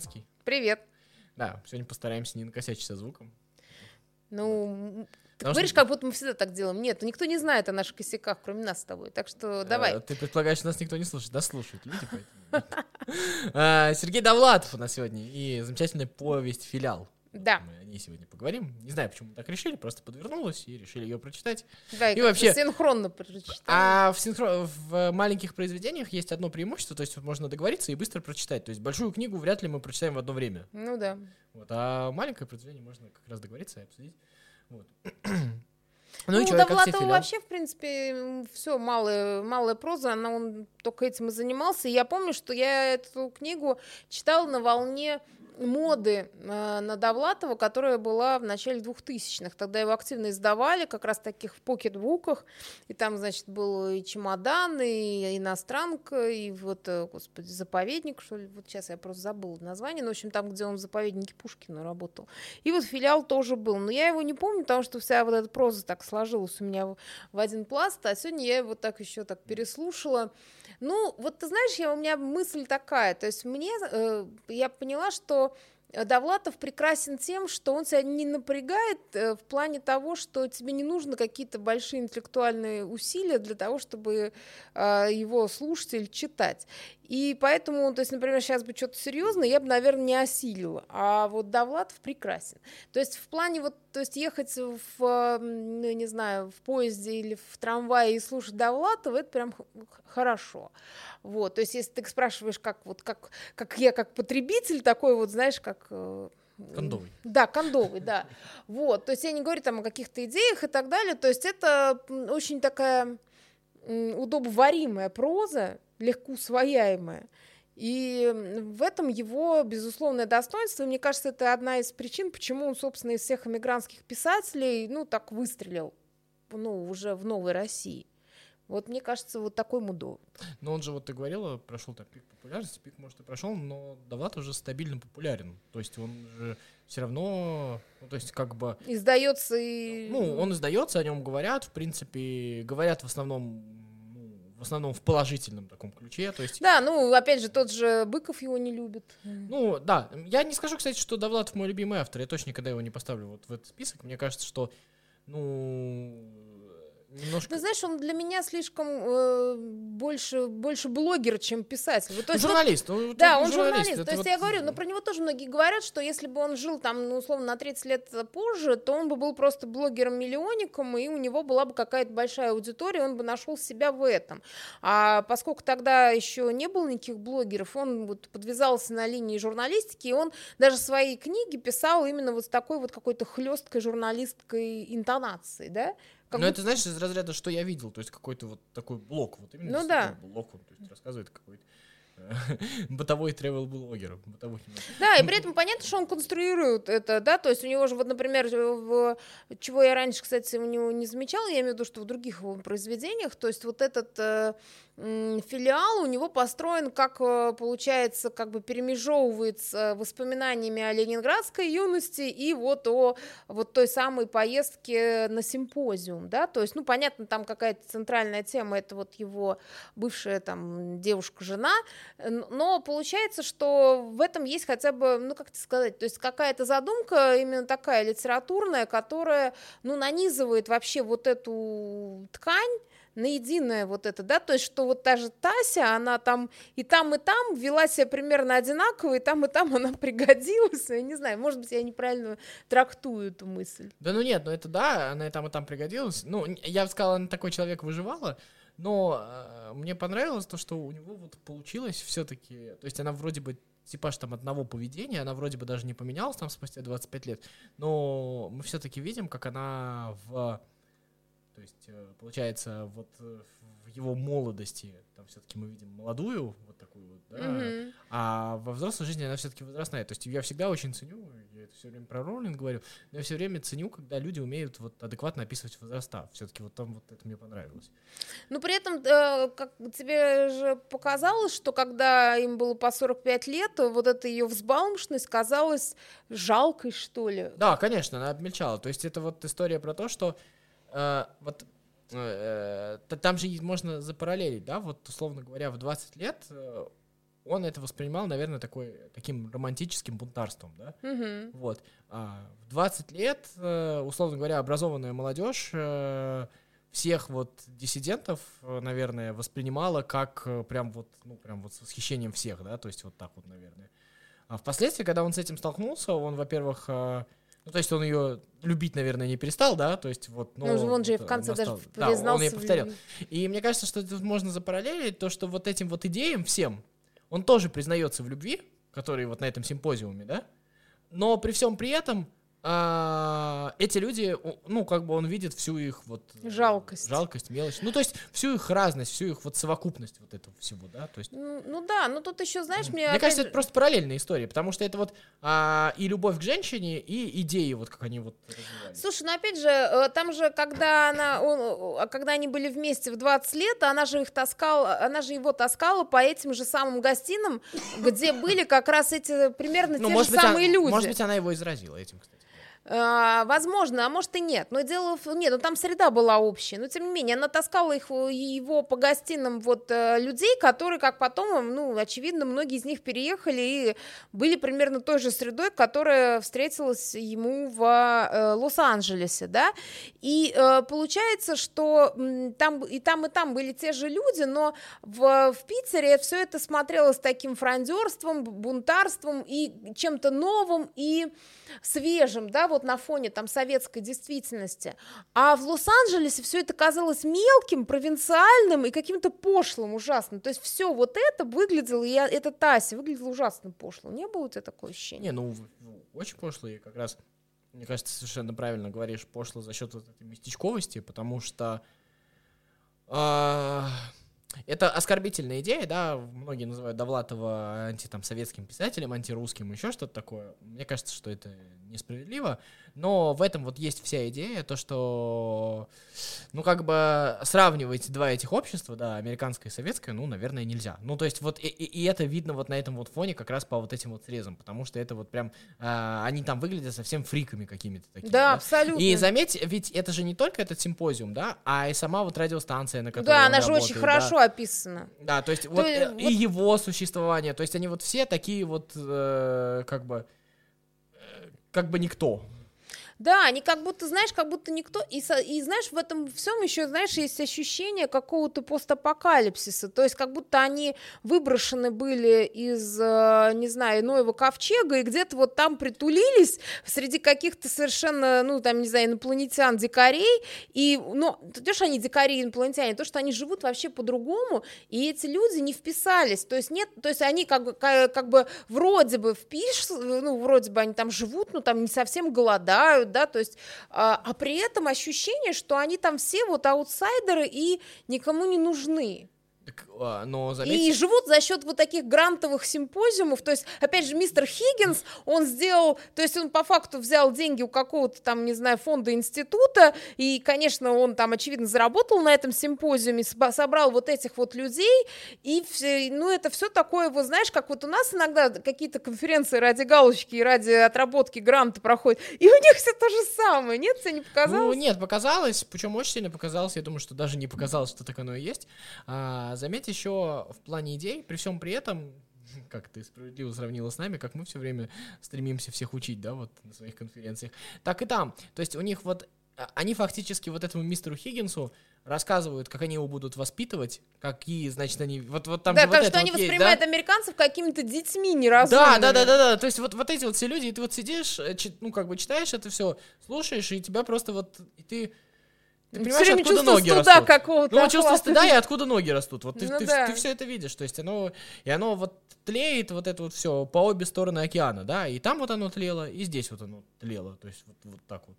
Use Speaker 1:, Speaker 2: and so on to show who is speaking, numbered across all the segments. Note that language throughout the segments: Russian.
Speaker 1: Замыцкий.
Speaker 2: Привет.
Speaker 1: Да, сегодня постараемся не накосячить со звуком.
Speaker 2: Ну, ты
Speaker 1: Потому
Speaker 2: говоришь,
Speaker 1: что-
Speaker 2: как будто мы всегда так делаем. Нет, никто не знает о наших косяках, кроме нас с тобой. Так что давай.
Speaker 1: Э, Ты предполагаешь, что нас никто не слушает? Да, слушают люди, поэтому. А, Сергей Довлатов у нас сегодня и замечательная повесть «Филиал».
Speaker 2: Да.
Speaker 1: Мы о ней сегодня поговорим. Не знаю, почему мы так решили, просто подвернулось и решили ее прочитать.
Speaker 2: Да, и,
Speaker 1: И вообще-
Speaker 2: синхронно прочитаем.
Speaker 1: А в, синхро- в маленьких произведениях есть одно преимущество, то есть можно договориться и быстро прочитать. То есть большую книгу вряд ли мы прочитаем в одно время.
Speaker 2: Ну да.
Speaker 1: Вот, а маленькое произведение можно как раз договориться и обсудить. Вот.
Speaker 2: Ну,
Speaker 1: и
Speaker 2: у
Speaker 1: чё, как тебе
Speaker 2: Довлатова вообще, в принципе, все малая, малая проза, она, он только этим и занимался. И я помню, что я эту книгу читала на волне моды э, на Довлатова, которая была в начале 2000-х. Тогда его активно издавали, как раз таких в покетбуках. И там, значит, был и чемодан, и иностранка, и вот, э, господи, заповедник, что ли. Вот сейчас я просто забыла название. Ну, в общем, там, где он в заповеднике Пушкина работал. И вот филиал тоже был. Но я его не помню, потому что вся вот эта проза так сложилась у меня в один пласт, а сегодня я его так еще так переслушала. Ну, вот ты знаешь, я, у меня мысль такая, то есть мне, э, я поняла, что э, Довлатов прекрасен тем, что он тебя не напрягает э, в плане того, что тебе не нужно какие-то большие интеллектуальные усилия для того, чтобы э, его слушать или читать. И поэтому, то есть, например, сейчас бы что-то серьезное, я бы, наверное, не осилила. А вот Довлатов прекрасен. То есть в плане вот, то есть ехать в, ну, не знаю, в поезде или в трамвае и слушать Довлатова, это прям хорошо. Вот, то есть если ты спрашиваешь, как вот, как, как я, как потребитель такой вот, знаешь, как... э,
Speaker 1: Кондовый.
Speaker 2: Да, кондовый, да. Вот, то есть я не говорю там о каких-то идеях и так далее, то есть это очень такая удобоваримая проза, легко усвояемая. И в этом его безусловное достоинство. Мне кажется, это одна из причин, почему он, собственно, из всех эмигрантских писателей, ну, так выстрелил, ну, уже в новой России. Вот мне кажется, вот такой мудо.
Speaker 1: Но он же, вот ты говорила, прошел там пик популярности, пик, может, и прошел, но Довлатов уже стабильно популярен. То есть он же все равно, ну, то есть как бы,
Speaker 2: Издается и...
Speaker 1: ну, он издается, о нем говорят, в принципе, говорят в основном, в основном в положительном таком ключе, то есть
Speaker 2: Да, ну, опять же, тот же Быков его не любит.
Speaker 1: Ну, да. Я не скажу, кстати, что Довлатов мой любимый автор. Я точно никогда его не поставлю вот в этот список. Мне кажется, что, ну, немножко...
Speaker 2: Ну, знаешь, он для меня слишком э, больше, больше блогер, чем писатель. Вот, то есть вот-
Speaker 1: журналист. ну,
Speaker 2: Да,
Speaker 1: вот
Speaker 2: он журналист.
Speaker 1: это
Speaker 2: То есть
Speaker 1: вот-
Speaker 2: я говорю, но про него тоже многие говорят, что если бы он жил там, ну, условно, на 30 лет позже, то он бы был просто блогером-миллионником, и у него была бы какая-то большая аудитория, он бы нашел себя в этом. А поскольку тогда еще не было никаких блогеров, он вот подвязался на линии журналистики, и он даже свои книги писал именно вот с такой вот какой-то хлесткой журналистской интонацией, да? Как
Speaker 1: Ну,
Speaker 2: будто-
Speaker 1: это, знаешь, из разряда, что я видел, то есть какой-то вот такой блок, вот именно
Speaker 2: Ну да.
Speaker 1: блок, он, то есть рассказывает какой-то э, бытовой тревел-блогер, бытовой
Speaker 2: Да, и при этом понятно, что он конструирует это, да, то есть у него же вот, например, в, чего я раньше, кстати, у него не замечала, я имею в виду, что в других его произведениях, то есть вот этот э, филиал у него построен, как э, получается, как бы перемежевывается воспоминаниями о ленинградской юности и вот о вот той самой поездке на симпозиум, да, то есть, ну, понятно, там какая-то центральная тема, это вот его бывшая там девушка-жена, но получается, что в этом есть хотя бы, ну, как это сказать, то есть какая-то задумка именно такая литературная, которая, ну, нанизывает вообще вот эту ткань на единое вот это, да, то есть что вот та же Тася, она там и там, и там вела себя примерно одинаково, и там, и там она пригодилась, я не знаю, может быть, я неправильно трактую эту мысль.
Speaker 1: Да ну нет, ну это да, она и там, и там пригодилась. Ну, я бы сказал, она такой человек выживала, но э, мне понравилось то, что у него вот получилось все-таки, то есть она вроде бы типаж там одного поведения, она вроде бы даже не поменялась там спустя 25 лет, но мы все-таки видим, как она в, то есть э, получается вот э, в его молодости, там все-таки мы видим молодую вот такую вот, да,
Speaker 2: Мгм.
Speaker 1: а во взрослой жизни она все-таки возрастная. То есть я всегда очень ценю, я это все время про Роллинг говорю, но я все время ценю, когда люди умеют вот адекватно описывать возраста. Все-таки вот там вот это мне понравилось.
Speaker 2: Но при этом, э, как тебе же показалось, что когда им было по 45 лет, то вот эта ее взбалмошность казалась жалкой, что ли.
Speaker 1: Да, конечно, она обмельчала. То есть это вот история про то, что вот э, т- там же можно запараллелить, да, вот условно говоря, в 20 лет э, он это воспринимал, наверное, такой, таким романтическим бунтарством, да?
Speaker 2: Мгм.
Speaker 1: Вот. А в 20 лет, э, условно говоря, образованная молодежь э, всех вот диссидентов, э, наверное, воспринимала как э, прям вот, ну, прям вот с восхищением всех, да, то есть вот так вот, наверное. А впоследствии, когда он с этим столкнулся, он, во-первых, э, ну, то есть он ее любить, наверное, не перестал, да, то есть вот, но...
Speaker 2: Ну, он же
Speaker 1: вот,
Speaker 2: в конце даже
Speaker 1: настал- да, он
Speaker 2: признался в
Speaker 1: повторил. И мне кажется, что тут можно запараллелить то, что вот этим вот идеям всем, он тоже признается в любви, которые вот на этом симпозиуме, да, но при всем при этом эти люди, ну, как бы он видит всю их вот... э,
Speaker 2: Жалкость.
Speaker 1: Жалкость, мелочь. Ну, то есть всю их разность, всю их вот совокупность вот этого всего, да, то есть...
Speaker 2: Ну, ну да, ну тут еще, знаешь, мне...
Speaker 1: Мне
Speaker 2: опять
Speaker 1: кажется,
Speaker 2: же-
Speaker 1: это просто параллельная история, потому что это вот а, и любовь к женщине, и идеи, вот как они вот развивались.
Speaker 2: Слушай, ну опять же, э, там же, когда она, он, когда они были вместе в 20 лет, она же их таскала, она же его таскала по этим же самым гостиным, где были как раз эти примерно
Speaker 1: Ну,
Speaker 2: те же
Speaker 1: быть,
Speaker 2: самые
Speaker 1: она,
Speaker 2: люди.
Speaker 1: может быть, она его изразила этим, кстати.
Speaker 2: А, возможно, а может и нет. Но дело. Нет, ну там среда была общая. Но тем не менее, она таскала их, э, его по гостиным вот э, людей, которые, как потом, ну, очевидно, многие из них переехали и были примерно той же средой, которая встретилась ему в э, Лос-Анджелесе, да. И э, получается, что там и там, и там были те же люди, но в, в Питере все это смотрелось таким фрондерством, бунтарством и чем-то новым и свежим, да, вот на фоне там советской действительности. А в Лос-Анджелесе все это казалось мелким, провинциальным и каким-то пошлым ужасно. То есть все вот это выглядело, и эта Тася выглядела ужасно пошло. Не было у тебя такое ощущение?
Speaker 1: Не, ну, ну, очень пошло, и как раз, мне кажется, совершенно правильно говоришь, пошло за счет вот этой местечковости, потому что а, это оскорбительная идея, да, многие называют Довлатова анти, там, советским писателем, антирусским, еще что-то такое. Мне кажется, что это несправедливо, но в этом вот есть вся идея, то, что, ну, как бы сравнивать два этих общества, да, американское и советское, ну, наверное, нельзя. Ну, то есть вот, и, и- это видно вот на этом вот фоне как раз по вот этим вот срезам, потому что это вот прям, а, они там выглядят совсем фриками какими-то такими.
Speaker 2: Да, абсолютно.
Speaker 1: И заметь, ведь это же не только этот симпозиум, да, а и сама вот радиостанция, на которой
Speaker 2: да,
Speaker 1: он
Speaker 2: она же очень
Speaker 1: работает, да.
Speaker 2: хорошо описана.
Speaker 1: Да, то есть вот,
Speaker 2: есть
Speaker 1: э,
Speaker 2: вот-
Speaker 1: и его существование, то есть они вот все такие вот э, как бы э, как бы никто.
Speaker 2: Да, они как будто, знаешь, как будто никто... И, и знаешь, в этом всем еще, знаешь, есть ощущение какого-то постапокалипсиса. То есть как будто они выброшены были из, э, не знаю, Ноева ковчега и где-то вот там притулились среди каких-то совершенно, ну, там, не знаю, инопланетян, дикарей. И, ну, то, что они дикари, инопланетяне, то, что они живут вообще по-другому, и эти люди не вписались. То есть нет, то есть они как бы, ка- как бы вроде бы впишутся, ну, вроде бы они там живут, но там не совсем голодают, да, то есть, а, а при этом ощущение, что они там все вот аутсайдеры и никому не нужны.
Speaker 1: А, но
Speaker 2: И
Speaker 1: заметьте,
Speaker 2: живут за счет вот таких грантовых симпозиумов. То есть, опять же, мистер Хиггинс, он сделал, то есть он по факту взял деньги у какого-то там, не знаю, фонда института, и, конечно, он там, очевидно, заработал на этом симпозиуме, собрал вот этих вот людей, и, все, ну, это все такое, вот знаешь, как вот у нас иногда какие-то конференции ради галочки и ради отработки гранта проходят, и у них все то же самое, нет, тебе не
Speaker 1: ну
Speaker 2: показалось?
Speaker 1: нет, показалось, причем очень сильно показалось, я думаю, что даже не показалось, что так оно и есть. А, заметь еще в плане идей, при всем при этом, как ты справедливо сравнила с нами, как мы все время стремимся всех учить, да, вот на своих конференциях, так и там. То есть у них вот, а, они фактически вот этому мистеру Хиггинсу рассказывают, как они его будут воспитывать, какие, значит, они... Вот, вот там
Speaker 2: да,
Speaker 1: же вот
Speaker 2: как
Speaker 1: это
Speaker 2: что они
Speaker 1: вот есть, да?
Speaker 2: воспринимают американцев какими-то детьми неразумными.
Speaker 1: Да, да, да, да, да. То есть вот, вот эти вот все люди, и ты вот сидишь, э, ну, как бы читаешь это все, слушаешь, и тебя просто вот, и ты, ты понимаешь,
Speaker 2: время
Speaker 1: откуда
Speaker 2: чувство
Speaker 1: ноги
Speaker 2: стыда
Speaker 1: растут.
Speaker 2: какого-то.
Speaker 1: Ну, вот чувство стыда и откуда ноги растут. Вот ты,
Speaker 2: Ну
Speaker 1: ты,
Speaker 2: да.
Speaker 1: все это видишь. То есть оно, и оно вот тлеет, вот это вот все по обе стороны океана, да, и там вот оно тлело, и здесь вот оно тлело. То есть вот, вот так вот.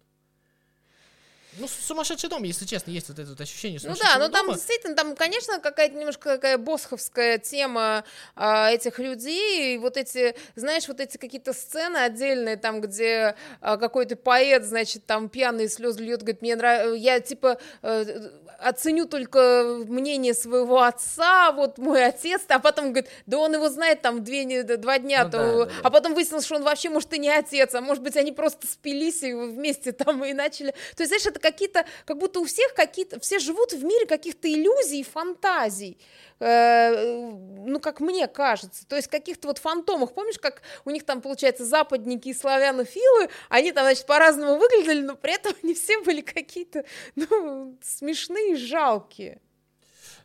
Speaker 1: Ну, сумасшедший дом, если честно, есть вот это вот ощущение
Speaker 2: Ну да, но там
Speaker 1: дома.
Speaker 2: действительно, там, конечно, какая-то немножко такая босховская тема а, этих людей, и вот эти, знаешь, вот эти какие-то сцены отдельные, там, где а, какой-то поэт, значит, там пьяные слезы льет, говорит, мне нравится, я, типа, э, оценю только мнение своего отца, вот мой отец, а потом говорит, да он его знает там две, два дня,
Speaker 1: Ну
Speaker 2: то-
Speaker 1: да, да, да.
Speaker 2: а потом выяснилось, что он вообще, может, и не отец, а может быть, они просто спились и вместе там и начали, то есть, знаешь, это это какие-то, как будто у всех какие-то, все живут в мире каких-то иллюзий, фантазий, э, ну, как мне кажется, то есть каких-то вот фантомах, помнишь, как у них там, получается, западники и славянофилы, они там, значит, по-разному выглядели, но при этом они все были какие-то, ну, смешные, жалкие.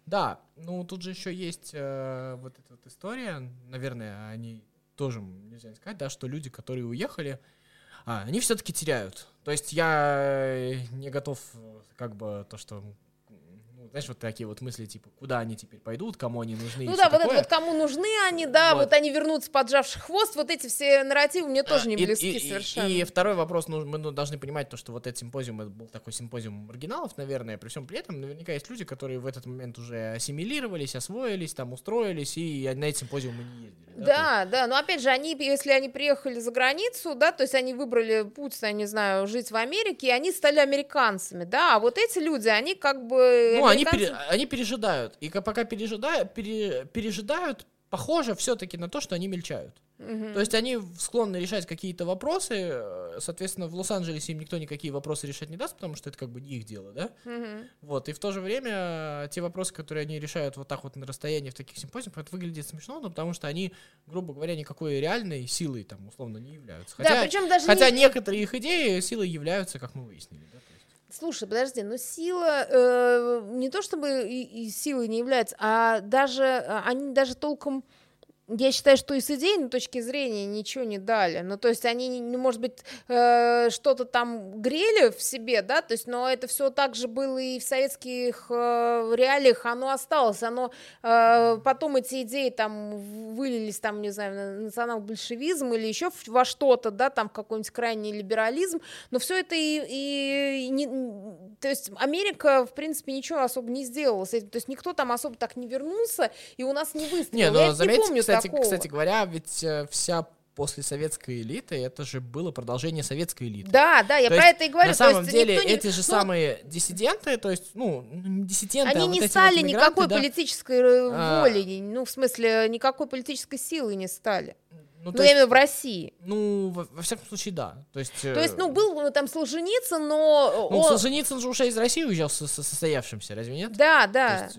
Speaker 1: Да, ну тут же еще есть э, вот эта вот история, наверное, они тоже нельзя сказать, да, что люди, которые уехали, а, они все-таки теряют. То есть я э, не готов, э, как бы, то, что знаешь, вот такие вот мысли, типа, куда они теперь пойдут, кому они нужны.
Speaker 2: Ну да, вот такое. это вот кому нужны они, да, вот. вот они вернутся, поджавший хвост, вот эти все нарративы мне тоже не близки и, и, совершенно.
Speaker 1: И, и второй вопрос, ну, мы ну, должны понимать то, что вот этот симпозиум, это был такой симпозиум маргиналов, наверное, при всем при этом наверняка есть люди, которые в этот момент уже ассимилировались, освоились, там, устроились, и на эти симпозиумы не ездили.
Speaker 2: Да, да, да, но опять же, они, если они приехали за границу, да, то есть они выбрали путь, я не знаю, жить в Америке, и они стали американцами, да, а вот эти люди, они как бы...
Speaker 1: Ну, американцы... они, пере, они пережидают. И пока пережидают, пере, пережидают, похоже все-таки на то, что они мельчают. Угу. То есть они склонны решать какие-то вопросы, э, соответственно, в Лос-Анджелесе им никто никакие вопросы решать не даст, потому что это как бы не их дело, да? Угу. Вот, и в то же время те вопросы, которые они решают вот так вот на расстоянии в таких симпозиумах, это выглядит смешно, но потому что они, грубо говоря, никакой реальной силой там условно не являются. Хотя,
Speaker 2: да, причем даже
Speaker 1: хотя не... некоторые их идеи силой являются, как мы выяснили, да?
Speaker 2: Слушай, подожди, но сила э, не то чтобы и, и силой не является, а даже а, они даже толком я считаю, что и с идейной точки зрения ничего не дали. Ну, то есть они, может быть, э, что-то там грели в себе, да, то есть, но это все так же было и в советских э, реалиях, оно осталось, оно э, потом эти идеи там вылились, там, не знаю, на национал-большевизм или еще во что-то, да, там какой-нибудь крайний либерализм, но все это и, и, и не, то есть Америка, в принципе, ничего особо не сделала с этим, то есть никто там особо так не вернулся, и у нас не выстрелил. Не, но Я заметь, не помню,
Speaker 1: кстати, такого. кстати говоря, ведь э, вся после советской элиты, это же было продолжение советской элиты.
Speaker 2: Да, да, я то про есть, это и говорю.
Speaker 1: На самом деле, не... эти же ну, самые диссиденты, то есть, ну, диссиденты,
Speaker 2: Они
Speaker 1: а
Speaker 2: не
Speaker 1: вот
Speaker 2: стали
Speaker 1: вот
Speaker 2: никакой
Speaker 1: да,
Speaker 2: политической э, а... воли, ну, в смысле, никакой политической силы не стали. Ну, ну
Speaker 1: есть,
Speaker 2: я имею в России.
Speaker 1: Ну, во, во всяком случае, да. То есть,
Speaker 2: то есть ну, был ну, там Солженицын, но...
Speaker 1: Ну, он... Солженицын же уже из России уезжал со, со состоявшимся, разве нет?
Speaker 2: Да, да. То есть,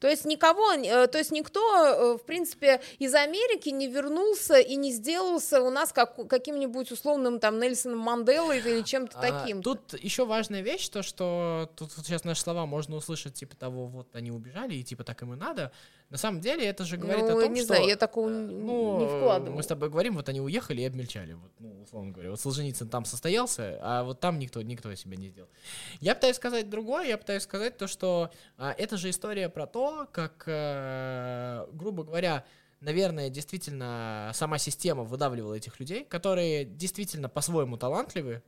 Speaker 2: то есть никого, э, то есть никто, э, в принципе, из Америки не вернулся и не сделался у нас как, каким-нибудь условным там Нельсоном Манделой или чем-то а, таким.
Speaker 1: Тут еще важная вещь, то что тут вот сейчас наши слова можно услышать типа того, вот они убежали и типа так им и надо. На самом деле это же говорит
Speaker 2: ну,
Speaker 1: о том,
Speaker 2: не
Speaker 1: что...
Speaker 2: знаю, я такого ну, не вкладываю.
Speaker 1: Мы с тобой говорим, вот они уехали и обмельчали, вот, ну, условно говоря. Вот Солженицын там состоялся, а вот там никто, никто себя не сделал. Я пытаюсь сказать другое, я пытаюсь сказать то, что а, это же история про то, как, а, грубо говоря, наверное, действительно сама система выдавливала этих людей, которые действительно по-своему талантливы,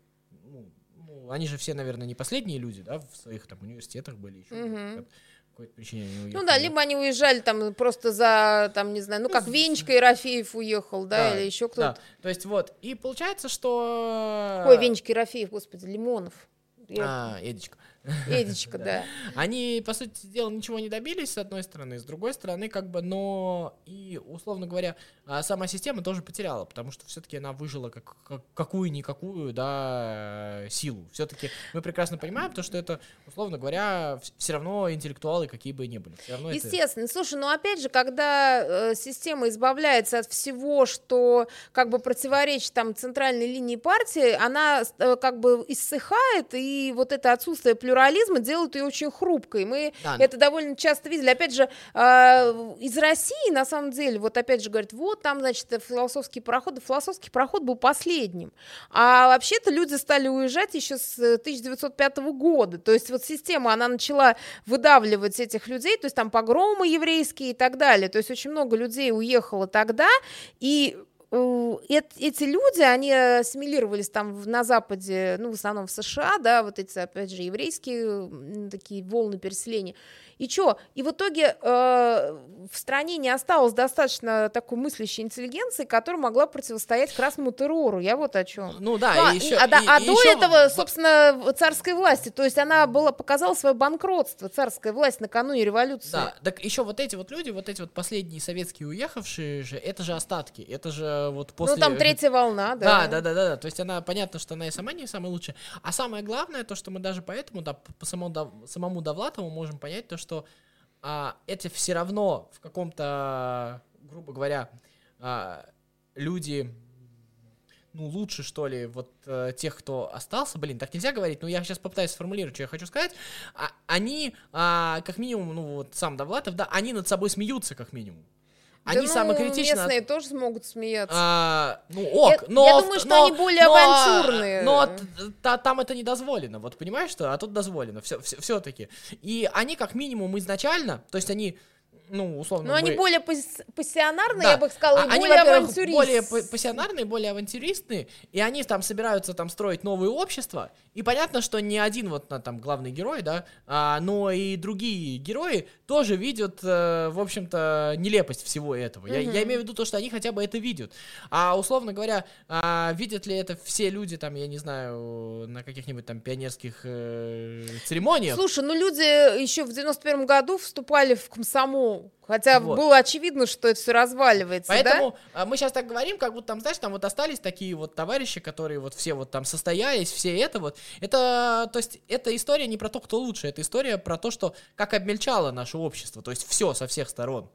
Speaker 1: ну, ну, они же все, наверное, не последние люди, да, в своих там университетах были еще. Какой-то причине они уехали.
Speaker 2: Ну да, либо они уезжали там просто за, там, не знаю, ну как Венечка Ерофеев уехал, да, да или еще кто-то. Да.
Speaker 1: То есть вот, и получается, что...
Speaker 2: Ой, Венечка Ерофеев, господи, Лимонов.
Speaker 1: Я... А, Эдичка.
Speaker 2: Эдичка, да.
Speaker 1: Они, по сути дела, ничего не добились, с одной стороны, с другой стороны, как бы, но и, условно говоря, а, сама система тоже потеряла, потому что все-таки она выжила как, как, какую-никакую, да, силу. Все-таки мы прекрасно понимаем, то, что это, условно говоря, все равно интеллектуалы какие бы ни были.
Speaker 2: Естественно. Это... Слушай, ну опять же, когда э, система избавляется от всего, что как бы противоречит там центральной линии партии, она э, как бы иссыхает, и вот это отсутствие плюрализма делают ее очень хрупкой. Мы да, это довольно часто видели. Опять же, э, из России, на самом деле, вот опять же говорят, вот там, значит, философский пароход. Философский пароход был последним. А вообще-то люди стали уезжать еще с 1905 года. То есть вот система, она начала выдавливать этих людей, то есть там погромы еврейские и так далее. То есть очень много людей уехало тогда, и эти люди, они ассимилировались там на Западе, ну, в основном в США, да, вот эти, опять же, еврейские такие волны переселения. И что? И в итоге э, в стране не осталось достаточно такой мыслящей интеллигенции, которая могла противостоять красному террору. Я вот о чем.
Speaker 1: Ну да, ну,
Speaker 2: а,
Speaker 1: еще,
Speaker 2: а,
Speaker 1: и,
Speaker 2: а
Speaker 1: и
Speaker 2: до
Speaker 1: еще...
Speaker 2: этого, собственно, царской власти. То есть она была, показала свое банкротство, царская власть накануне революции.
Speaker 1: Да, так еще вот эти вот люди, вот эти вот последние советские уехавшие же, это же остатки. Это же вот после...
Speaker 2: Ну, там третья волна,
Speaker 1: да. Да, да, да, да. То есть она, понятно, что она и сама не самая лучшая. А самое главное, то, что мы даже поэтому, да, по самому, самому Довлатову можем понять то, что а, это все равно в каком-то, грубо говоря, а, люди ну, лучше, что ли, вот э, тех, кто остался, блин, так нельзя говорить, но я сейчас попытаюсь сформулировать, что я хочу сказать, а, они, а, как минимум, ну, вот сам Довлатов, да, они над собой смеются, как минимум.
Speaker 2: Они да, самокритично... Ну, местные тоже смогут смеяться.
Speaker 1: А, ну, ок,
Speaker 2: я,
Speaker 1: но...
Speaker 2: Я думаю, что
Speaker 1: но,
Speaker 2: они более
Speaker 1: но,
Speaker 2: авантюрные.
Speaker 1: Но та, там это не дозволено, вот понимаешь, что? А тут дозволено, все, все, все-таки. И они как минимум изначально, то есть они ну, условно.
Speaker 2: Но мы... они более пас- пассионарные, да. я бы сказала,
Speaker 1: а,
Speaker 2: и более
Speaker 1: авантюристы. более пассионарные, более авантюристные, и они там собираются там строить новые общества, и понятно, что не один вот там главный герой, да, а, но и другие герои тоже видят, э, в общем-то, нелепость всего этого. Mm-hmm. Я, я имею в виду то, что они хотя бы это видят. А условно говоря, а, видят ли это все люди, там, я не знаю, на каких-нибудь там пионерских э, церемониях?
Speaker 2: Слушай, ну люди еще в 91 году вступали в комсомол Хотя вот. было очевидно, что это все разваливается,
Speaker 1: Поэтому
Speaker 2: да?
Speaker 1: мы сейчас так говорим, как будто там, знаешь, там вот остались такие вот товарищи, которые вот все вот там состоялись, все это вот. Это, то есть, эта история не про то, кто лучше, это история про то, что как обмельчало наше общество, то есть все со всех сторон.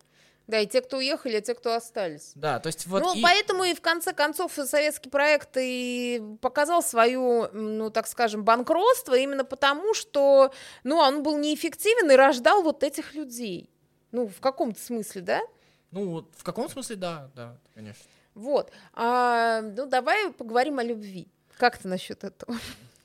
Speaker 2: Да, и те, кто уехали, и те, кто остались.
Speaker 1: Да, то есть вот...
Speaker 2: Ну,
Speaker 1: и...
Speaker 2: поэтому и в конце концов советский проект и показал свою, ну, так скажем, банкротство именно потому, что, ну, он был неэффективен и рождал вот этих людей. Ну, в каком-то смысле, да?
Speaker 1: Ну, в каком смысле, да, да, конечно.
Speaker 2: Вот. А, ну, давай поговорим о любви. Как ты насчет этого?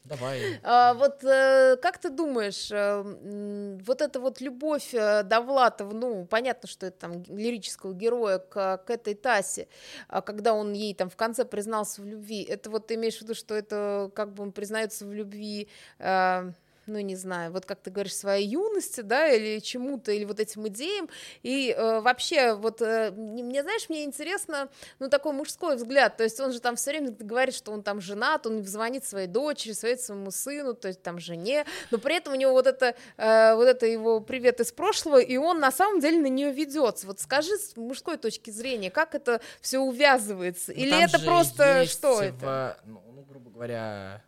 Speaker 1: Давай.
Speaker 2: А, вот э, как ты думаешь, э, вот эта вот любовь э, Довлатова, ну, понятно, что это там лирического героя к, к этой Тасе, а когда он ей там в конце признался в любви, это вот ты имеешь в виду, что это как бы он признается в любви э, ну, не знаю, вот как ты говоришь, своей юности, да, или чему-то, или вот этим идеям, и э, вообще, вот, э, мне, знаешь, мне интересно, ну, такой мужской взгляд, то есть он же там все время говорит, что он там женат, он звонит своей дочери, звонит своему сыну, то есть там жене, но при этом у него вот это, э, вот это его привет из прошлого, и он на самом деле на нее ведется, вот скажи с мужской точки зрения, как это все увязывается, ну, или это просто что в, это?
Speaker 1: Ну, ну, грубо говоря,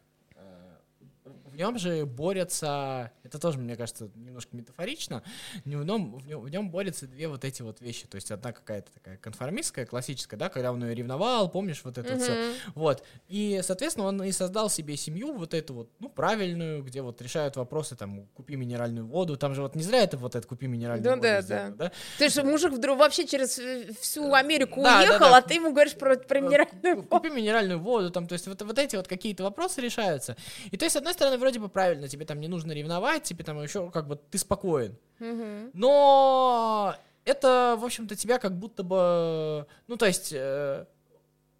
Speaker 1: в нем же борются, это тоже, мне кажется, немножко метафорично, в нем, в нем, в нем борются две вот эти вот вещи, то есть одна какая-то такая конформистская, классическая, да, когда он ее ревновал, помнишь, вот это mm-hmm. все, вот, и, соответственно, он и создал себе семью вот эту вот, ну, правильную, где вот решают вопросы, там, купи минеральную воду, там же вот не зря это вот это купи минеральную ну, воду. Да, да, да.
Speaker 2: То есть мужик вдруг вообще через всю Америку да, уехал, да, да. а ты ему говоришь про, про минеральную воду.
Speaker 1: Купи минеральную воду, там, то есть вот, вот эти вот какие-то вопросы решаются. И то есть, с одной стороны, вроде бы правильно, тебе там не нужно ревновать, тебе там еще как бы ты спокоен. Но это, в общем-то, тебя как будто бы, ну, то есть... Э,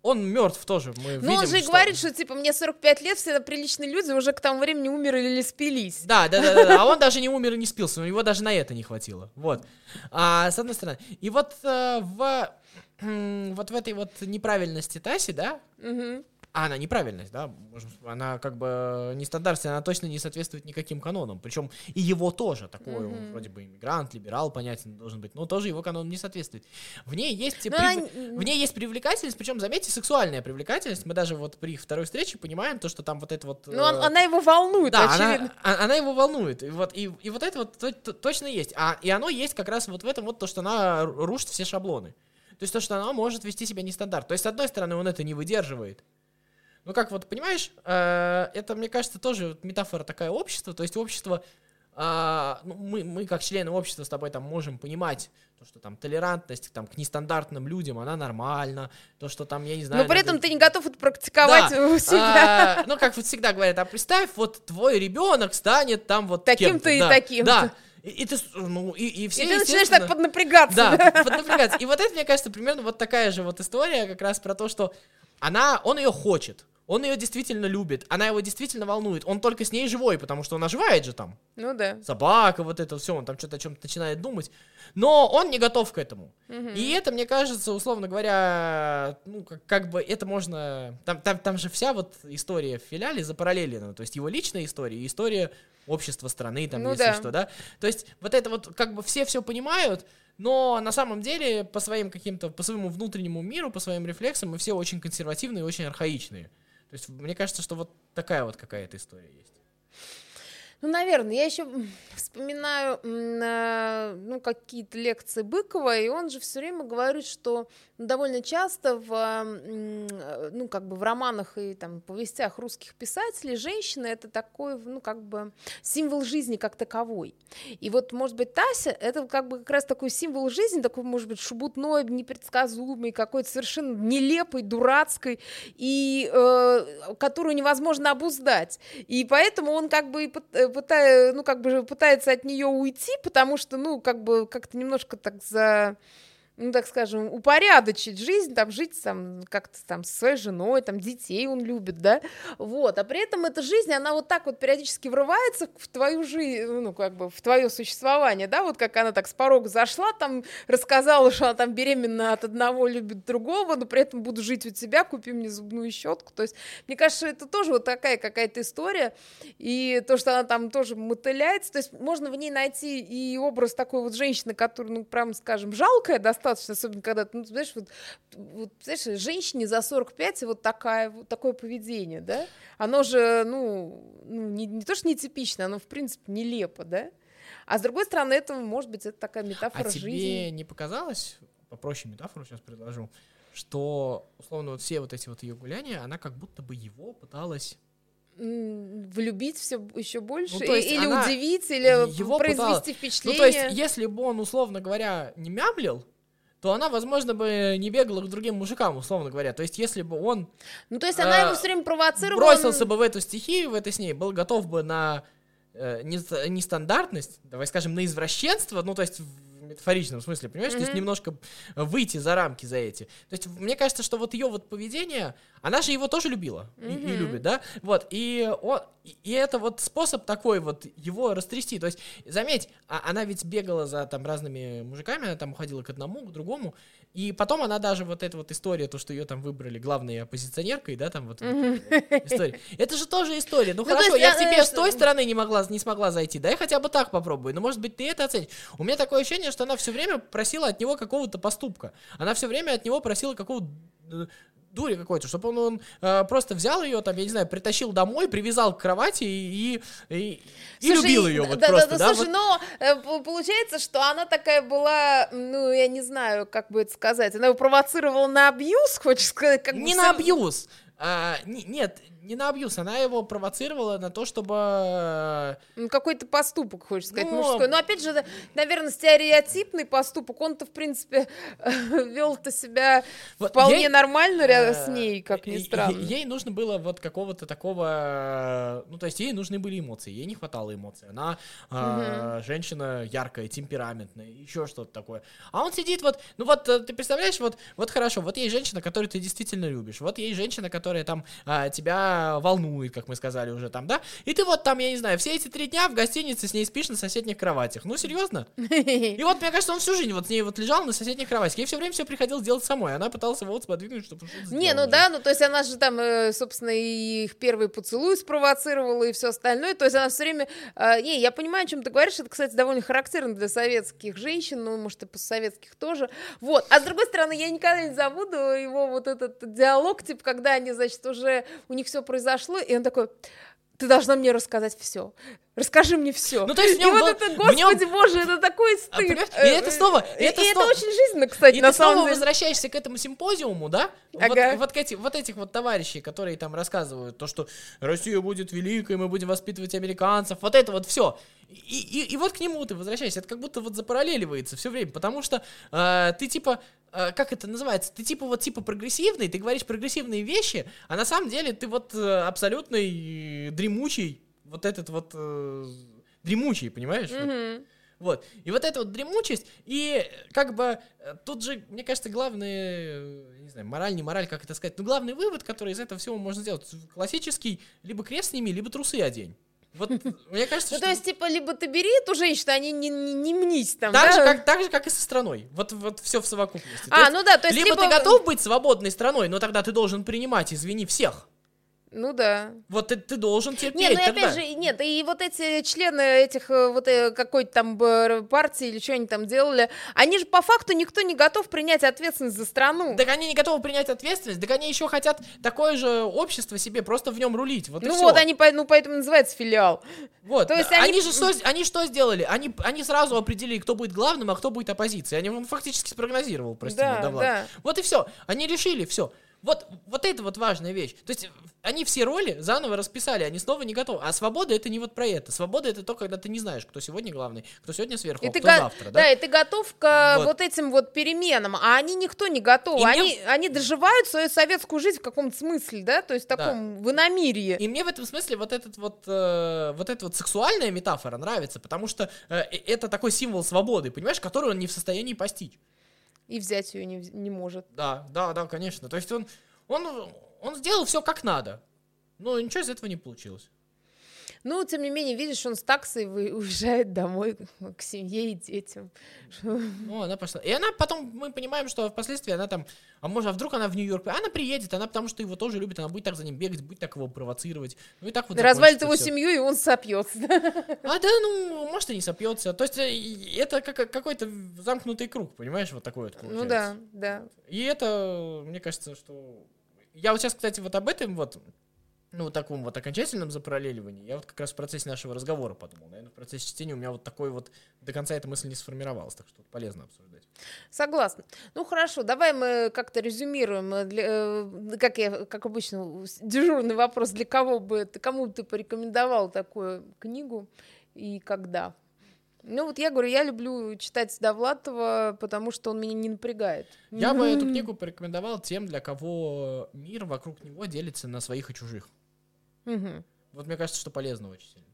Speaker 1: он мертв тоже, мы
Speaker 2: Ну, он же что... говорит, что, типа, мне 45 лет, все приличные люди уже к тому времени умерли или спились.
Speaker 1: Да, да, да, да, да. а он даже не умер и не спился, у него даже на это не хватило, вот. А, с одной стороны. И вот э, в, вот в этой вот неправильности Таси, да, угу. А она неправильность, да, она как бы нестандартная, она точно не соответствует никаким канонам. Причем и его тоже такой, mm-hmm. он вроде бы иммигрант, либерал, понятен должен быть, но тоже его канон не соответствует. В ней есть, прив... она... в ней есть привлекательность, причем, заметьте, сексуальная привлекательность. Мы даже вот при второй встрече понимаем то, что там вот это вот...
Speaker 2: Ну, э... она его волнует,
Speaker 1: да,
Speaker 2: очевидно.
Speaker 1: Она, она его волнует. И вот, и, и вот это вот то, то, точно есть. А, и оно есть как раз вот в этом вот то, что она рушит все шаблоны. То есть то, что она может вести себя нестандарт. То есть, с одной стороны, он это не выдерживает. Ну, как вот, понимаешь, э, это, мне кажется, тоже метафора такая общества, то есть общество, э, ну, мы, мы как члены общества с тобой там можем понимать, то, что там толерантность там, к нестандартным людям, она нормальна, то, что там, я не знаю...
Speaker 2: Но при этом ты не готов это практиковать да. у себя.
Speaker 1: А, ну, как вот всегда говорят, а представь, вот твой ребенок станет там вот
Speaker 2: Таким-то и
Speaker 1: да,
Speaker 2: таким
Speaker 1: Да, и, и ты, ну, и, и все,
Speaker 2: И ты начинаешь так поднапрягаться.
Speaker 1: Да, да, поднапрягаться. И вот это, мне кажется, примерно вот такая же вот история как раз про то, что она, он ее хочет. Он ее действительно любит, она его действительно волнует. Он только с ней живой, потому что он оживает же там.
Speaker 2: Ну да.
Speaker 1: Собака, вот это все, он там что-то о чем-то начинает думать. Но он не готов к этому. Угу. И это, мне кажется, условно говоря, ну, как, как бы это можно... Там, там, там же вся вот история в филиале запараллелена. То есть его личная история и история общества страны, там, ну, если да. что, да. То есть вот это вот, как бы все все понимают, но на самом деле по своим каким-то, по своему внутреннему миру, по своим рефлексам мы все очень консервативные и очень архаичные. То есть мне кажется, что вот такая вот какая-то история есть.
Speaker 2: Ну, наверное, я еще вспоминаю, ну, какие-то лекции Быкова, и он же все время говорит, что довольно часто в, ну, как бы в романах и там повестях русских писателей женщина это такой, ну, как бы символ жизни как таковой. И вот, может быть, Тася это как бы как раз такой символ жизни, такой, может быть, шубутной, непредсказуемый, какой-то совершенно нелепый, дурацкой, и э, которую невозможно обуздать. И поэтому он как бы пытая, ну, как бы пытается от нее уйти, потому что, ну, как бы как-то немножко так за ну, так скажем, упорядочить жизнь, там, жить там, как-то там со своей женой, там, детей он любит, да, вот, а при этом эта жизнь, она вот так вот периодически врывается в твою жизнь, ну, как бы, в твое существование, да, вот как она так с порога зашла, там, рассказала, что она там беременна от одного, любит другого, но при этом буду жить у тебя, купи мне зубную щетку, то есть, мне кажется, это тоже вот такая какая-то история, и то, что она там тоже мотыляется, то есть, можно в ней найти и образ такой вот женщины, которая, ну, прям, скажем, жалкая достаточно, достаточно, особенно когда, ну, знаешь, вот, вот, знаешь, женщине за 45 вот, такая, вот такое поведение, да, оно же, ну, ну не, не то, что нетипично, оно, в принципе, нелепо, да, а с другой стороны, это, может быть, это такая метафора
Speaker 1: а
Speaker 2: жизни.
Speaker 1: тебе не показалось, попроще метафору сейчас предложу, что, условно, вот все вот эти вот ее гуляния, она как будто бы его пыталась
Speaker 2: влюбить все еще больше, ну, или удивить, или его произвести пыталась... впечатление.
Speaker 1: Ну, то есть, если бы он, условно говоря, не мямлил, то она, возможно, бы не бегала к другим мужикам, условно говоря. То есть, если бы он...
Speaker 2: Ну, то есть, она э, его все время провоцировала...
Speaker 1: Бросился бы в эту стихию, в это с ней, был готов бы на э, нестандартность, давай скажем, на извращенство, ну, то есть, метафоричном смысле, понимаешь? Mm-hmm. То есть немножко выйти за рамки за эти. То есть мне кажется, что вот ее вот поведение, она же его тоже любила mm-hmm. и, и любит, да? Вот, и, он, и это вот способ такой вот его растрясти. То есть, заметь, а, она ведь бегала за там разными мужиками, она там уходила к одному, к другому, и потом она даже вот эта вот история, то, что ее там выбрали главной оппозиционеркой, да, там вот, mm-hmm. история. Это же тоже история. Ну, ну хорошо, я к тебе э, с той стороны не могла, не смогла зайти, да, я хотя бы так попробую. Но, может быть, ты это оценишь. У меня такое ощущение, что она все время просила от него какого-то поступка. Она все время от него просила какого-то э, дури какой-то, чтобы он, он э, просто взял ее, там, я не знаю, притащил домой, привязал к кровати и, и, и слушай, любил ее вот
Speaker 2: да,
Speaker 1: просто,
Speaker 2: да?
Speaker 1: да,
Speaker 2: слушай, вот. но э, получается, что она такая была, ну, я не знаю, как бы это сказать, она его провоцировала на абьюз, хочешь сказать? Как
Speaker 1: не бы на абьюз, а, не, нет, не на абьюз, она его провоцировала на то, чтобы... Э,
Speaker 2: ну, какой-то поступок, хочешь сказать, ну, мужской. Но опять же, наверное, стереотипный поступок, он-то, в принципе, вел-то себя вот вполне ей, нормально рядом с ней, как ни странно.
Speaker 1: Ей нужно было вот какого-то такого... Ну, то есть ей нужны были эмоции, ей не хватало эмоций. Она угу. женщина яркая, темпераментная, еще что-то такое. А он сидит вот... Ну, вот э, ты представляешь, вот, вот хорошо, вот есть женщина, которую ты действительно любишь, вот есть женщина, которая там а, тебя волнует, как мы сказали уже там, да? И ты вот там, я не знаю, все эти три дня в гостинице с ней спишь на соседних кроватях. Ну, серьезно? И вот, мне кажется, он всю жизнь вот с ней вот лежал на соседних кроватях. Ей все время все приходилось делать самой. Она пыталась его вот сподвигнуть, чтобы что-то
Speaker 2: Не, ну да, ну то есть она же там, э, собственно, и их первый поцелуй спровоцировала и все остальное. То есть она все время... Э, не, я понимаю, о чем ты говоришь. Это, кстати, довольно характерно для советских женщин, ну, может, и постсоветских тоже. Вот. А с другой стороны, я никогда не забуду его вот этот диалог, типа, когда они, значит, уже у них все произошло, и он такой, ты должна мне рассказать все. Расскажи мне все.
Speaker 1: Ну, то есть,
Speaker 2: и вот был... это, господи нем... боже, это такой
Speaker 1: стыд. А, и это снова...
Speaker 2: И
Speaker 1: это,
Speaker 2: и
Speaker 1: снова...
Speaker 2: это очень жизненно, кстати,
Speaker 1: и
Speaker 2: на
Speaker 1: ты
Speaker 2: самом
Speaker 1: снова
Speaker 2: деле.
Speaker 1: возвращаешься к этому симпозиуму, да? Ага. Вот, вот, эти, вот этих вот товарищей, которые там рассказывают то, что Россия будет великой, мы будем воспитывать американцев, вот это вот все. И, и, и вот к нему ты возвращаешься. Это как будто вот запараллеливается все время, потому что э, ты типа э, как это называется, ты типа вот типа прогрессивный, ты говоришь прогрессивные вещи, а на самом деле ты вот э, абсолютный дремучий вот этот вот э, дремучий, понимаешь? Mm-hmm. Вот. И вот эта вот дремучесть, и как бы э, тут же, мне кажется, главный, э, не знаю, мораль, не мораль, как это сказать, но главный вывод, который из этого всего можно сделать, классический, либо крест сними, либо трусы одень. Вот, мне кажется,
Speaker 2: ну, что... то есть, типа, либо ты бери эту женщину, а не, не, не, мнись там,
Speaker 1: так
Speaker 2: да?
Speaker 1: Же, как, так же, как и со страной. Вот, вот все в совокупности.
Speaker 2: А, то ну да, то есть...
Speaker 1: Либо, либо ты готов быть свободной страной, но тогда ты должен принимать, извини, всех.
Speaker 2: Ну да.
Speaker 1: Вот ты, ты должен терпеть
Speaker 2: Нет, ну
Speaker 1: тогда.
Speaker 2: опять же, нет, и вот эти члены этих э, вот э, какой-то там партии или что они там делали, они же по факту никто не готов принять ответственность за страну.
Speaker 1: Так они не готовы принять ответственность, так они еще хотят такое же общество себе, просто в нем рулить. Вот
Speaker 2: ну вот, они, ну поэтому называется филиал.
Speaker 1: Вот.
Speaker 2: то есть
Speaker 1: они...
Speaker 2: они-
Speaker 1: же что, они что сделали? Они, они сразу определили, кто будет главным, а кто будет оппозицией. Они он фактически спрогнозировал, прости
Speaker 2: Да,
Speaker 1: меня,
Speaker 2: да.
Speaker 1: Вот и все. Они решили, все. Вот, вот это вот важная вещь. То есть они все роли заново расписали, они снова не готовы. А свобода это не вот про это. Свобода это то, когда ты не знаешь, кто сегодня главный, кто сегодня сверху,
Speaker 2: И
Speaker 1: а кто
Speaker 2: го-
Speaker 1: завтра,
Speaker 2: да?
Speaker 1: да?
Speaker 2: и ты готов к
Speaker 1: Вот.
Speaker 2: вот. этим вот переменам, а они никто не готов.
Speaker 1: И мне-
Speaker 2: Они, они доживают свою советскую жизнь в каком-то смысле, да, то есть в
Speaker 1: Да.
Speaker 2: таком в иномирье.
Speaker 1: И мне в этом смысле вот этот вот э, вот эта вот сексуальная метафора нравится, потому что э, это такой символ свободы, понимаешь, который он не в состоянии постичь.
Speaker 2: И взять ее не, не может.
Speaker 1: Да, да, да, конечно. То есть он, он, он сделал все как надо. Но ничего из этого не получилось.
Speaker 2: Ну, тем не менее, видишь, он с таксой уезжает домой к семье и детям.
Speaker 1: Ну, она пошла. И она потом, мы понимаем, что впоследствии она там, а может, а вдруг она в Нью-Йорк, она приедет, она потому что его тоже любит, она будет так за ним бегать, будет так его провоцировать. Ну и так вот
Speaker 2: Развалит его
Speaker 1: всё.
Speaker 2: семью, и он сопьется.
Speaker 1: А да, ну, может, и не сопьется. То есть э, это как, какой-то замкнутый круг, понимаешь, вот такой вот
Speaker 2: Ну
Speaker 1: получается.
Speaker 2: да, да.
Speaker 1: И это, мне кажется, что... Я вот сейчас, кстати, вот об этом вот, ну, таком вот окончательном запараллеливании, я вот как раз в процессе нашего разговора подумал. Наверное, в процессе чтения у меня вот такой вот до конца эта мысль не сформировалась, так что полезно обсуждать.
Speaker 2: Согласна. Ну хорошо, давай мы как-то резюмируем, э, для, э, как я, как обычно, дежурный вопрос, для кого бы кому бы ты порекомендовал такую книгу и когда? Ну вот я говорю, я люблю читать Довлатова, потому что он меня не напрягает.
Speaker 1: Я бы эту книгу порекомендовал тем, для кого мир вокруг него делится на своих и чужих.
Speaker 2: Мгм.
Speaker 1: Вот мне кажется, что полезно очень сильно.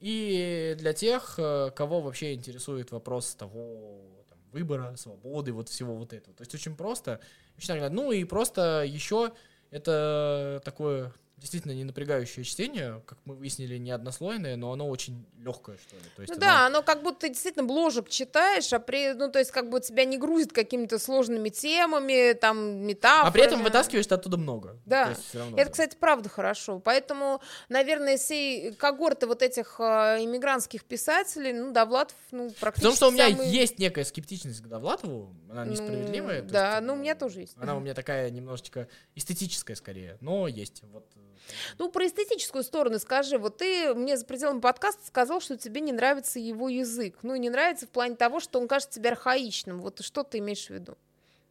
Speaker 1: И для тех, э, кого вообще интересует вопрос того там, выбора, свободы, вот всего вот этого. То есть очень просто. Ну и просто еще это такое действительно не напрягающее чтение, как мы выяснили, не однослойное, но оно очень легкое, что ли. То есть
Speaker 2: Ну
Speaker 1: оно-
Speaker 2: да, оно как будто ты действительно бложек читаешь, а при, ну то есть как бы тебя не грузит какими-то сложными темами, там метафорами.
Speaker 1: А при этом вытаскиваешь ты оттуда много.
Speaker 2: Да.
Speaker 1: Есть равно,
Speaker 2: Это, кстати, правда хорошо. Поэтому, наверное, всей когорты вот этих а, иммигрантских писателей, ну, Довлатов, ну, практически
Speaker 1: Потому что у меня
Speaker 2: самый-
Speaker 1: есть некая скептичность к Довлатову, она
Speaker 2: Ну,
Speaker 1: несправедливая. то
Speaker 2: да,
Speaker 1: есть,
Speaker 2: ну, у меня тоже есть.
Speaker 1: Она у меня такая немножечко эстетическая скорее, но есть. Вот.
Speaker 2: Ну, про эстетическую сторону скажи. Вот ты мне за пределами подкаста сказал, что тебе не нравится его язык. Ну, не нравится в плане того, что он кажется тебе архаичным. Вот что ты имеешь в виду?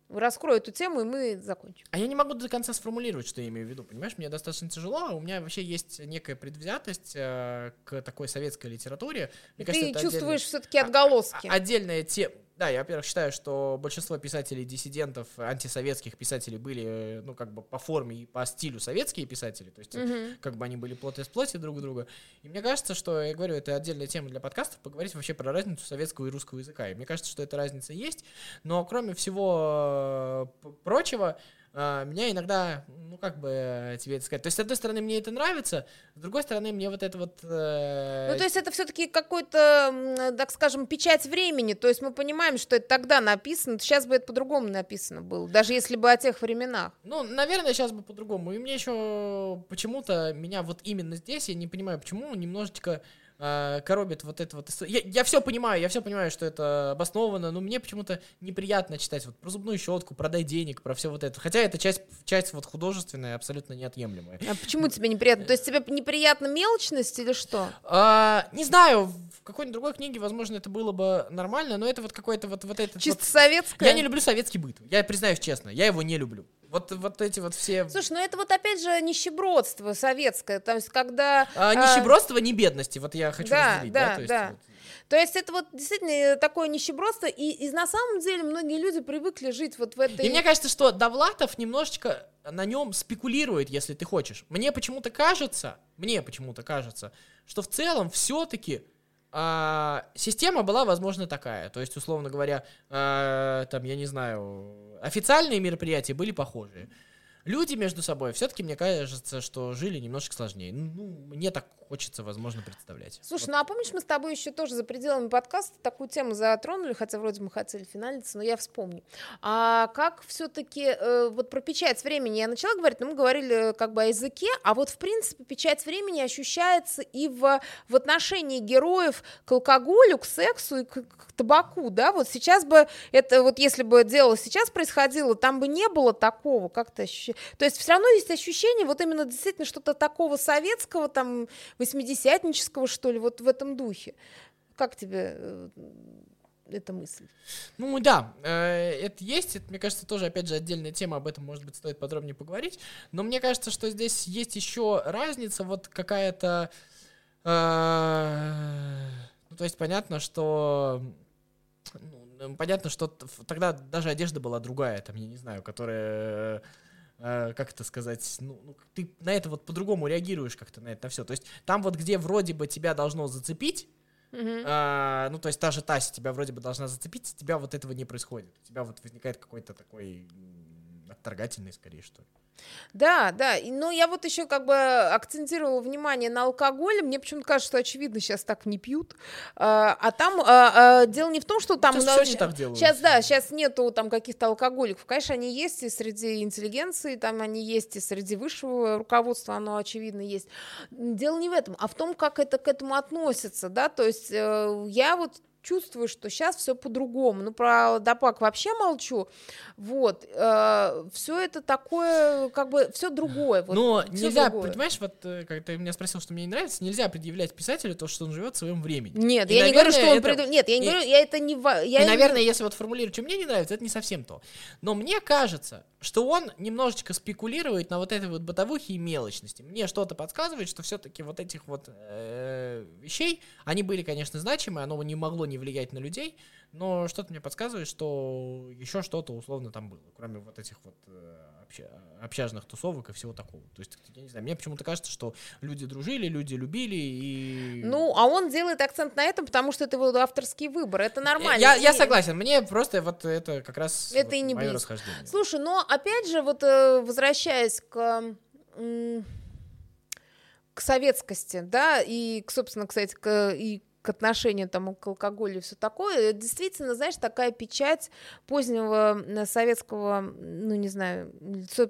Speaker 2: Раскрой эту тему, и мы закончим.
Speaker 1: А я не могу до конца сформулировать, что я имею в виду, понимаешь? Мне достаточно тяжело, у меня вообще есть некая предвзятость э, к такой советской литературе. Мне
Speaker 2: ты
Speaker 1: кажется,
Speaker 2: чувствуешь
Speaker 1: отдельно-
Speaker 2: все-таки отголоски.
Speaker 1: А- Отдельная тема. Да, я, во-первых, считаю, что большинство писателей-диссидентов, антисоветских писателей были, э, ну, как бы по форме и по стилю советские писатели, то есть
Speaker 2: Мгм.
Speaker 1: как бы они были плоть из плоти друг друга. И мне кажется, что, я говорю, это отдельная тема для подкастов, поговорить вообще про разницу советского и русского языка. И мне кажется, что эта разница есть, но кроме всего э, прочего, меня иногда, ну как бы э, тебе это сказать, то есть с одной стороны мне это нравится, с другой стороны мне вот это вот... э,
Speaker 2: Ну, то есть это все-таки какой-то, так скажем, печать времени. То есть мы понимаем, что это тогда написано, сейчас бы это по-другому написано было, даже если бы о тех временах.
Speaker 1: Ну, наверное, сейчас бы по-другому. И мне еще почему-то меня вот именно здесь, я не понимаю, почему немножечко коробит вот это вот. Я, я все понимаю, я все понимаю, что это обосновано, но мне почему-то неприятно читать вот про зубную щетку, продай денег, про все вот это. Хотя это часть, часть вот художественная, абсолютно неотъемлемая.
Speaker 2: А почему тебе неприятно? То есть тебе неприятна мелочность или что?
Speaker 1: А, не знаю, в какой-нибудь другой книге, возможно, это было бы нормально, но это вот какой-то вот, вот этот
Speaker 2: Чисто
Speaker 1: вот-
Speaker 2: советское?
Speaker 1: Я не люблю советский быт. Я признаюсь честно, я его не люблю. Вот, вот эти вот все...
Speaker 2: Слушай, ну это вот опять же нищебродство советское, то есть когда...
Speaker 1: А,
Speaker 2: а,
Speaker 1: нищебродство, не бедности. Вот я хочу
Speaker 2: Да,
Speaker 1: разделить,
Speaker 2: да,
Speaker 1: да? То есть
Speaker 2: да.
Speaker 1: вот-
Speaker 2: То есть это вот действительно такое нищебродство, и, и на самом деле многие люди привыкли жить вот в этой...
Speaker 1: И мне кажется, что Довлатов немножечко на нем спекулирует, если ты хочешь. Мне почему-то кажется, мне почему-то кажется, что в целом все-таки система была, возможно, такая. То есть, условно говоря, а, там, я не знаю, официальные мероприятия были похожие. Люди между собой все-таки, мне кажется, что жили немножко сложнее. Ну, мне так хочется, возможно, представлять.
Speaker 2: Слушай, вот. ну а помнишь, мы с тобой еще тоже за пределами подкаста такую тему затронули, хотя вроде мы хотели финалиться, но я вспомню. А как все-таки э, вот про печать времени я начала говорить, но мы говорили э, как бы о языке, а вот в принципе печать времени ощущается и в, в отношении героев к алкоголю, к сексу и к, к табаку, да, вот сейчас бы это вот если бы дело сейчас происходило, там бы не было такого, как-то ощущение. То есть все равно есть ощущение вот именно действительно что-то такого советского там восьмидесятнического, что ли, вот в этом духе. Как тебе э, эта мысль.
Speaker 1: Ну да, э, это есть, это, мне кажется, тоже, опять же, отдельная тема, об этом, может быть, стоит подробнее поговорить, но мне кажется, что здесь есть еще разница, вот какая-то, э, ну, то есть понятно, что, ну, понятно, что тогда даже одежда была другая, там, я не знаю, которая как это сказать, ну, ну, ты на это вот по-другому реагируешь как-то на это на все. То есть там вот, где вроде бы тебя должно зацепить, uh а, ну, то есть та же Тася тебя вроде бы должна зацепить, у тебя вот этого не происходит. У тебя вот возникает какой-то такой отторгательный, скорее, что ли.
Speaker 2: Да, да. Но я вот еще как бы акцентировала внимание на алкоголе. Мне почему-то кажется, что очевидно сейчас так не пьют. А, а там а, а, дело не в том, что там
Speaker 1: сейчас, не так делают.
Speaker 2: сейчас да, сейчас нету там каких-то алкоголиков. Конечно, они есть и среди интеллигенции, там они есть и среди высшего руководства, оно очевидно есть. Дело не в этом, а в том, как это к этому относится, да. То есть э, я вот чувствую, что сейчас все по-другому. Ну, про Дапак вообще молчу. Вот. Э, все это такое, как бы, все другое. Вот,
Speaker 1: Но нельзя, другое. понимаешь, вот, э, как ты меня спросил, что мне не нравится, нельзя предъявлять писателю то, что он живет в своем времени.
Speaker 2: Нет, и, я наверное, не говорю, что он это... пред... Нет, я не и... говорю, я это не... Я
Speaker 1: и, наверное, если вот формулировать, что мне не нравится, это не совсем то. Но мне кажется, что он немножечко спекулирует на вот этой вот бытовухе и мелочности. Мне что-то подсказывает, что все-таки вот этих вот э, вещей, они были, конечно, значимы, оно не могло не влиять на людей, но что-то мне подсказывает, что еще что-то условно там было, кроме вот этих вот э, общажных тусовок и всего такого. То есть, я не знаю, мне почему-то кажется, что люди дружили, люди любили и...
Speaker 2: Ну, а он делает акцент на этом, потому что это его авторский выбор, это нормально.
Speaker 1: Я, я согласен, мне просто вот это как раз
Speaker 2: это вот
Speaker 1: и
Speaker 2: не
Speaker 1: мое расхождение.
Speaker 2: Слушай, но опять же, вот э, возвращаясь к к советскости, да, и, собственно, кстати, к, и к отношению там, к алкоголю и все такое, действительно, знаешь, такая печать позднего советского, ну, не знаю,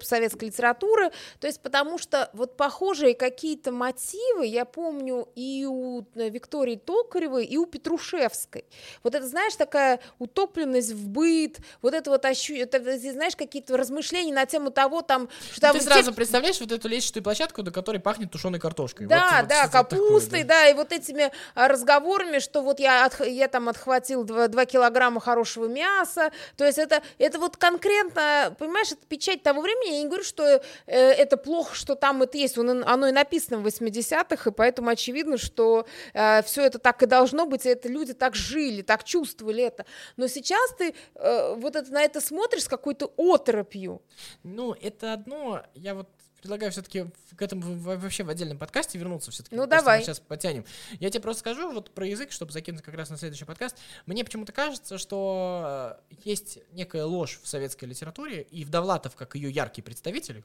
Speaker 2: советской литературы, то есть потому что вот похожие какие-то мотивы я помню и у э, Виктории Токаревой, и у Петрушевской. Вот это, знаешь, такая утопленность в быт, вот это вот ощу... это, знаешь, какие-то размышления на тему того, там...
Speaker 1: Что там ты сразу те... представляешь вот эту лестничную площадку, до которой пахнет тушеной картошкой.
Speaker 2: Да, вот, да, вот, капустой, такое, да. да, и вот этими а, разговорами разговорами, что вот я, от, я там отхватил 2, 2 килограмма хорошего мяса, то есть это, это вот конкретно, понимаешь, это печать того времени, я не говорю, что э, это плохо, что там это есть, он, оно и написано в 80-х, и поэтому очевидно, что э, все это так и должно быть, и это люди так жили, так чувствовали это, но сейчас ты э, вот это, на это смотришь с какой-то оторопью.
Speaker 1: Ну, это одно, я вот предлагаю все-таки к этому вообще в отдельном подкасте вернуться все-таки.
Speaker 2: Ну, давай.
Speaker 1: сейчас потянем. Я тебе просто скажу вот про язык, чтобы закинуть как раз на следующий подкаст. Мне почему-то кажется, что э, есть некая ложь в советской литературе, и в Довлатов, как ее яркий представитель,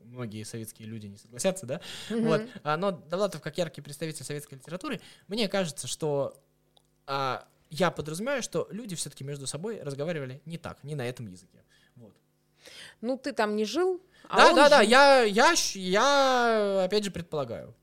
Speaker 1: многие советские люди не согласятся, да, mm-hmm. вот, а, но Довлатов, как яркий представитель советской литературы, мне кажется, что а, я подразумеваю, что люди все-таки между собой разговаривали не так, не на этом языке.
Speaker 2: Ну, ты там не жил,
Speaker 1: а да, да, жил. да, я, я, я, опять же, предполагаю.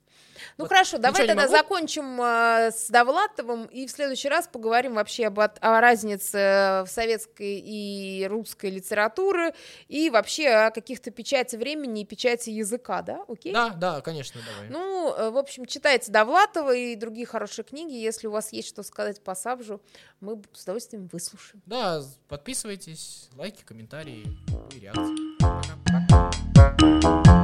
Speaker 2: Ну вот хорошо, давай тогда закончим э, с Довлатовым и в следующий раз поговорим вообще об, о разнице в советской и русской литературы и вообще о каких-то печати времени и печати языка, да? Окей?
Speaker 1: Да, да, конечно, давай.
Speaker 2: Ну, э, в общем, читайте Довлатова и другие хорошие книги. Если у вас есть что сказать по Сабжу, мы с удовольствием выслушаем.
Speaker 1: Да, подписывайтесь, лайки, комментарии и реакции.
Speaker 2: Пока.